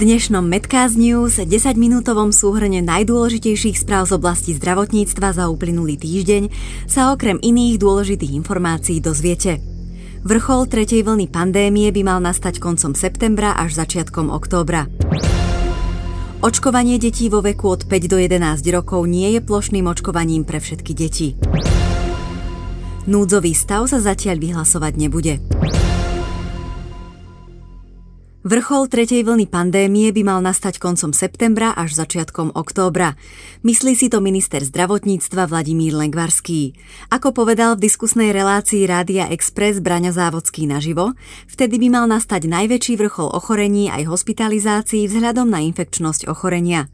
dnešnom Medcast News 10-minútovom súhrne najdôležitejších správ z oblasti zdravotníctva za uplynulý týždeň sa okrem iných dôležitých informácií dozviete. Vrchol tretej vlny pandémie by mal nastať koncom septembra až začiatkom októbra. Očkovanie detí vo veku od 5 do 11 rokov nie je plošným očkovaním pre všetky deti. Núdzový stav sa zatiaľ vyhlasovať nebude. Vrchol tretej vlny pandémie by mal nastať koncom septembra až začiatkom októbra. Myslí si to minister zdravotníctva Vladimír Lengvarský. Ako povedal v diskusnej relácii Rádia Express Braňa Závodský naživo, vtedy by mal nastať najväčší vrchol ochorení aj hospitalizácií vzhľadom na infekčnosť ochorenia.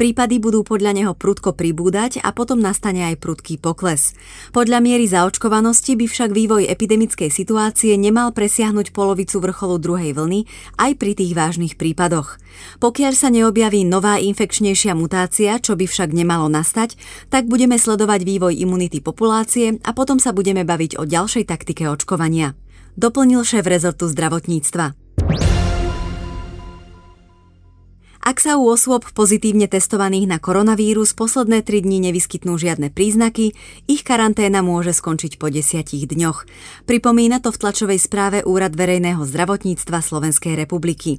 Prípady budú podľa neho prudko pribúdať a potom nastane aj prudký pokles. Podľa miery zaočkovanosti by však vývoj epidemickej situácie nemal presiahnuť polovicu vrcholu druhej vlny aj pri tých vážnych prípadoch. Pokiaľ sa neobjaví nová infekčnejšia mutácia, čo by však nemalo nastať, tak budeme sledovať vývoj imunity populácie a potom sa budeme baviť o ďalšej taktike očkovania. Doplnil šéf rezortu zdravotníctva. Ak sa u osôb pozitívne testovaných na koronavírus posledné 3 dni nevyskytnú žiadne príznaky, ich karanténa môže skončiť po desiatich dňoch. Pripomína to v tlačovej správe Úrad verejného zdravotníctva Slovenskej republiky.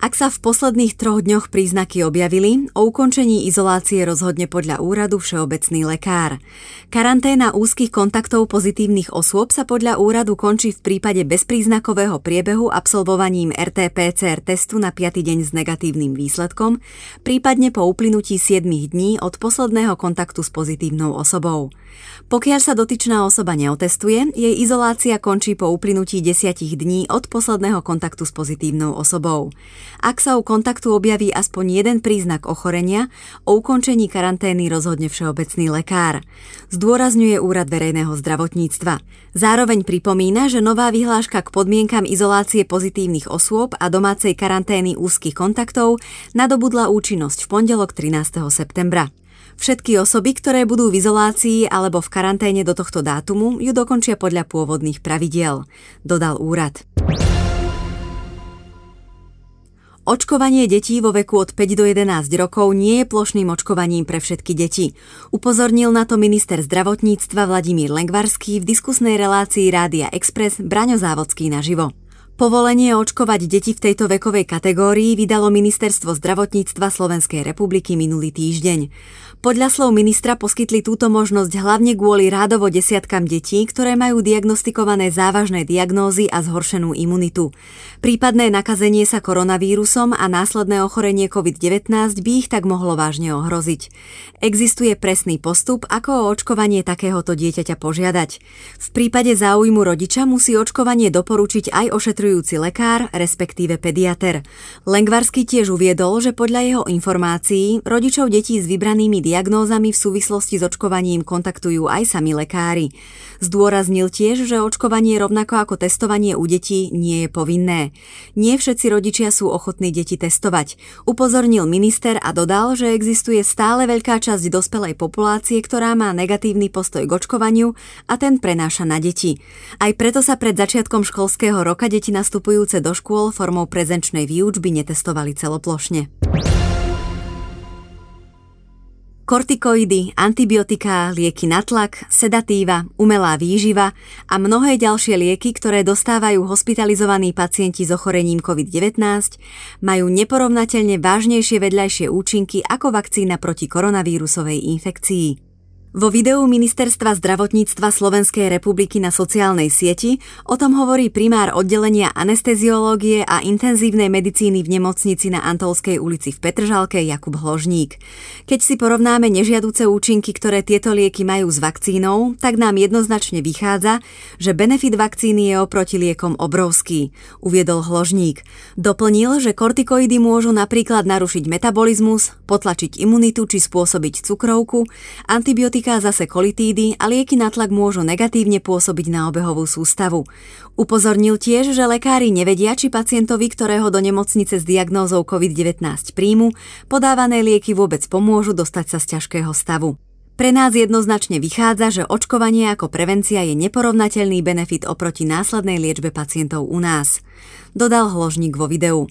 Ak sa v posledných troch dňoch príznaky objavili, o ukončení izolácie rozhodne podľa úradu všeobecný lekár. Karanténa úzkých kontaktov pozitívnych osôb sa podľa úradu končí v prípade bezpríznakového priebehu absolvovaním RT-PCR testu na 5. deň s negatívnym výsledkom výsledkom, prípadne po uplynutí 7 dní od posledného kontaktu s pozitívnou osobou. Pokiaľ sa dotyčná osoba neotestuje, jej izolácia končí po uplynutí 10 dní od posledného kontaktu s pozitívnou osobou. Ak sa u kontaktu objaví aspoň jeden príznak ochorenia, o ukončení karantény rozhodne všeobecný lekár. Zdôrazňuje Úrad verejného zdravotníctva. Zároveň pripomína, že nová vyhláška k podmienkam izolácie pozitívnych osôb a domácej karantény úzkých kontaktov nadobudla účinnosť v pondelok 13. septembra. Všetky osoby, ktoré budú v izolácii alebo v karanténe do tohto dátumu, ju dokončia podľa pôvodných pravidiel, dodal úrad. Očkovanie detí vo veku od 5 do 11 rokov nie je plošným očkovaním pre všetky deti. Upozornil na to minister zdravotníctva Vladimír Lengvarský v diskusnej relácii Rádia Express Braňo Závodský naživo. Povolenie očkovať deti v tejto vekovej kategórii vydalo Ministerstvo zdravotníctva Slovenskej republiky minulý týždeň. Podľa slov ministra poskytli túto možnosť hlavne kvôli rádovo desiatkam detí, ktoré majú diagnostikované závažné diagnózy a zhoršenú imunitu. Prípadné nakazenie sa koronavírusom a následné ochorenie COVID-19 by ich tak mohlo vážne ohroziť. Existuje presný postup, ako o očkovanie takéhoto dieťaťa požiadať. V prípade záujmu rodiča musí očkovanie doporučiť aj ošetrujúci lekár, respektíve pediater. Lengvarsky tiež uviedol, že podľa jeho informácií rodičov detí s vybranými diagnózami v súvislosti s očkovaním kontaktujú aj sami lekári. Zdôraznil tiež, že očkovanie rovnako ako testovanie u detí nie je povinné. Nie všetci rodičia sú ochotní deti testovať. Upozornil minister a dodal, že existuje stále veľká časť dospelej populácie, ktorá má negatívny postoj k očkovaniu a ten prenáša na deti. Aj preto sa pred začiatkom školského roka deti nastupujúce do škôl formou prezenčnej výučby netestovali celoplošne. Kortikoidy, antibiotika, lieky na tlak, sedatíva, umelá výživa a mnohé ďalšie lieky, ktoré dostávajú hospitalizovaní pacienti s ochorením COVID-19, majú neporovnateľne vážnejšie vedľajšie účinky ako vakcína proti koronavírusovej infekcii. Vo videu Ministerstva zdravotníctva Slovenskej republiky na sociálnej sieti o tom hovorí primár oddelenia anesteziológie a intenzívnej medicíny v nemocnici na Antolskej ulici v Petržalke Jakub Hložník. Keď si porovnáme nežiaduce účinky, ktoré tieto lieky majú s vakcínou, tak nám jednoznačne vychádza, že benefit vakcíny je oproti liekom obrovský, uviedol Hložník. Doplnil, že kortikoidy môžu napríklad narušiť metabolizmus, potlačiť imunitu či spôsobiť cukrovku, antibiotika antibiotiká zase kolitídy a lieky na tlak môžu negatívne pôsobiť na obehovú sústavu. Upozornil tiež, že lekári nevedia, či pacientovi, ktorého do nemocnice s diagnózou COVID-19 príjmu, podávané lieky vôbec pomôžu dostať sa z ťažkého stavu. Pre nás jednoznačne vychádza, že očkovanie ako prevencia je neporovnateľný benefit oproti následnej liečbe pacientov u nás. Dodal hložník vo videu.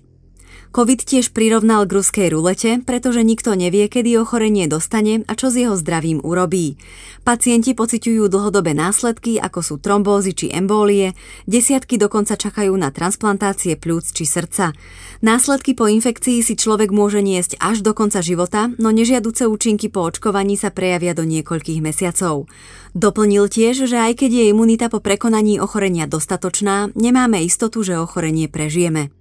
COVID tiež prirovnal k ruskej rulete, pretože nikto nevie, kedy ochorenie dostane a čo s jeho zdravím urobí. Pacienti pociťujú dlhodobé následky, ako sú trombózy či embólie, desiatky dokonca čakajú na transplantácie plúc či srdca. Následky po infekcii si človek môže niesť až do konca života, no nežiaduce účinky po očkovaní sa prejavia do niekoľkých mesiacov. Doplnil tiež, že aj keď je imunita po prekonaní ochorenia dostatočná, nemáme istotu, že ochorenie prežijeme.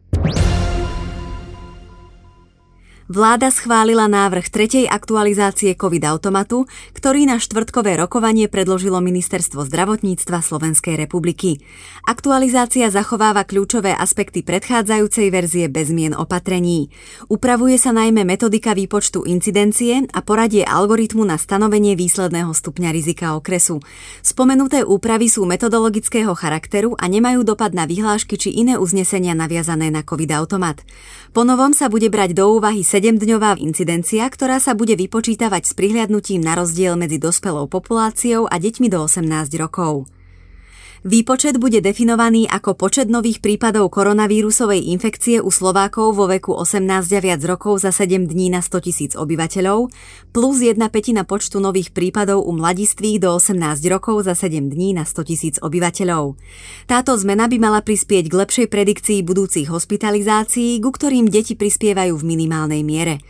Vláda schválila návrh tretej aktualizácie COVID-automatu, ktorý na štvrtkové rokovanie predložilo Ministerstvo zdravotníctva Slovenskej republiky. Aktualizácia zachováva kľúčové aspekty predchádzajúcej verzie bez zmien opatrení. Upravuje sa najmä metodika výpočtu incidencie a poradie algoritmu na stanovenie výsledného stupňa rizika okresu. Spomenuté úpravy sú metodologického charakteru a nemajú dopad na vyhlášky či iné uznesenia naviazané na COVID-automat. Ponovom sa bude brať do úvahy 7-dňová incidencia, ktorá sa bude vypočítavať s prihliadnutím na rozdiel medzi dospelou populáciou a deťmi do 18 rokov. Výpočet bude definovaný ako počet nových prípadov koronavírusovej infekcie u Slovákov vo veku 18 a viac rokov za 7 dní na 100 tisíc obyvateľov, plus jedna petina počtu nových prípadov u mladistvých do 18 rokov za 7 dní na 100 tisíc obyvateľov. Táto zmena by mala prispieť k lepšej predikcii budúcich hospitalizácií, ku ktorým deti prispievajú v minimálnej miere.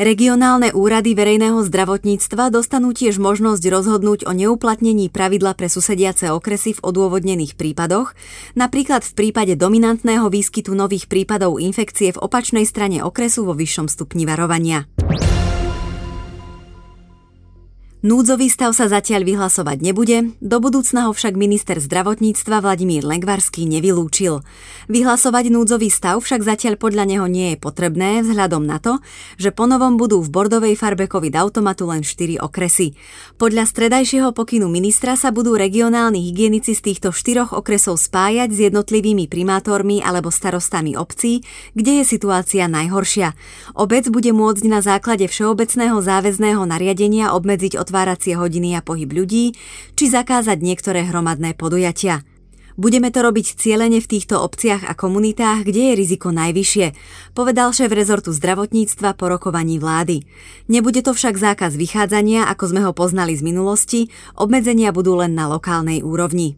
Regionálne úrady verejného zdravotníctva dostanú tiež možnosť rozhodnúť o neuplatnení pravidla pre susediace okresy v odôvodnených prípadoch, napríklad v prípade dominantného výskytu nových prípadov infekcie v opačnej strane okresu vo vyššom stupni varovania. Núdzový stav sa zatiaľ vyhlasovať nebude, do budúcna ho však minister zdravotníctva Vladimír Lengvarský nevylúčil. Vyhlasovať núdzový stav však zatiaľ podľa neho nie je potrebné vzhľadom na to, že ponovom budú v bordovej farbe COVID automatu len 4 okresy. Podľa stredajšieho pokynu ministra sa budú regionálni hygienici z týchto štyroch okresov spájať s jednotlivými primátormi alebo starostami obcí, kde je situácia najhoršia. Obec bude môcť na základe všeobecného záväzného nariadenia obmedziť od otváracie hodiny a pohyb ľudí, či zakázať niektoré hromadné podujatia. Budeme to robiť cieľene v týchto obciach a komunitách, kde je riziko najvyššie, povedal šéf rezortu zdravotníctva po rokovaní vlády. Nebude to však zákaz vychádzania, ako sme ho poznali z minulosti, obmedzenia budú len na lokálnej úrovni.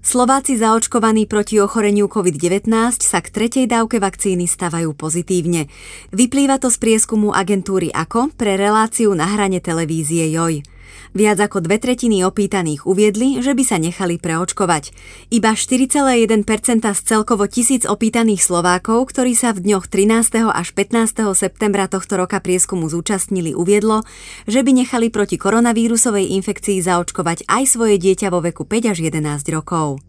Slováci zaočkovaní proti ochoreniu COVID-19 sa k tretej dávke vakcíny stavajú pozitívne. Vyplýva to z prieskumu agentúry AKO pre reláciu na hrane televízie JOJ. Viac ako dve tretiny opýtaných uviedli, že by sa nechali preočkovať. Iba 4,1% z celkovo tisíc opýtaných Slovákov, ktorí sa v dňoch 13. až 15. septembra tohto roka prieskumu zúčastnili, uviedlo, že by nechali proti koronavírusovej infekcii zaočkovať aj svoje dieťa vo veku 5 až 11 rokov.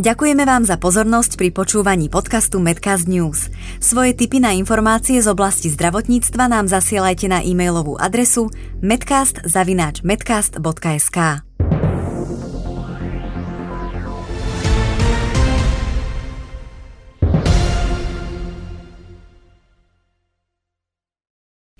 Ďakujeme vám za pozornosť pri počúvaní podcastu Medcast News. Svoje tipy na informácie z oblasti zdravotníctva nám zasielajte na e-mailovú adresu medcast.medcast.sk.